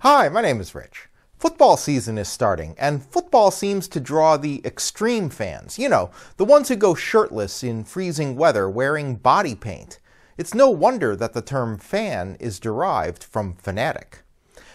Hi, my name is Rich. Football season is starting, and football seems to draw the extreme fans. You know, the ones who go shirtless in freezing weather wearing body paint. It's no wonder that the term fan is derived from fanatic.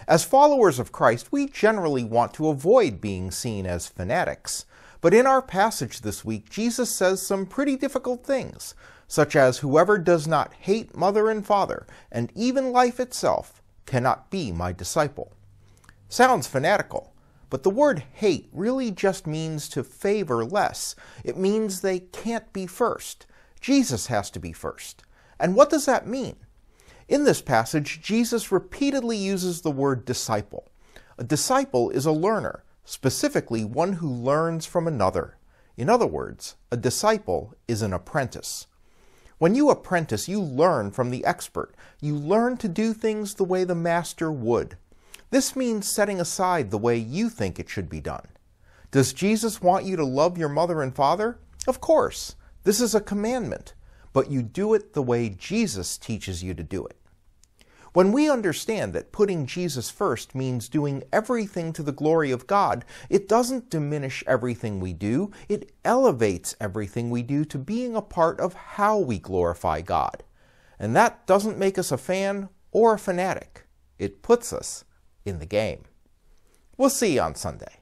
As followers of Christ, we generally want to avoid being seen as fanatics. But in our passage this week, Jesus says some pretty difficult things, such as whoever does not hate mother and father, and even life itself, cannot be my disciple. Sounds fanatical, but the word hate really just means to favor less. It means they can't be first. Jesus has to be first. And what does that mean? In this passage, Jesus repeatedly uses the word disciple. A disciple is a learner, specifically one who learns from another. In other words, a disciple is an apprentice. When you apprentice, you learn from the expert. You learn to do things the way the master would. This means setting aside the way you think it should be done. Does Jesus want you to love your mother and father? Of course. This is a commandment, but you do it the way Jesus teaches you to do it. When we understand that putting Jesus first means doing everything to the glory of God, it doesn't diminish everything we do, it elevates everything we do to being a part of how we glorify God. And that doesn't make us a fan or a fanatic, it puts us in the game. We'll see you on Sunday.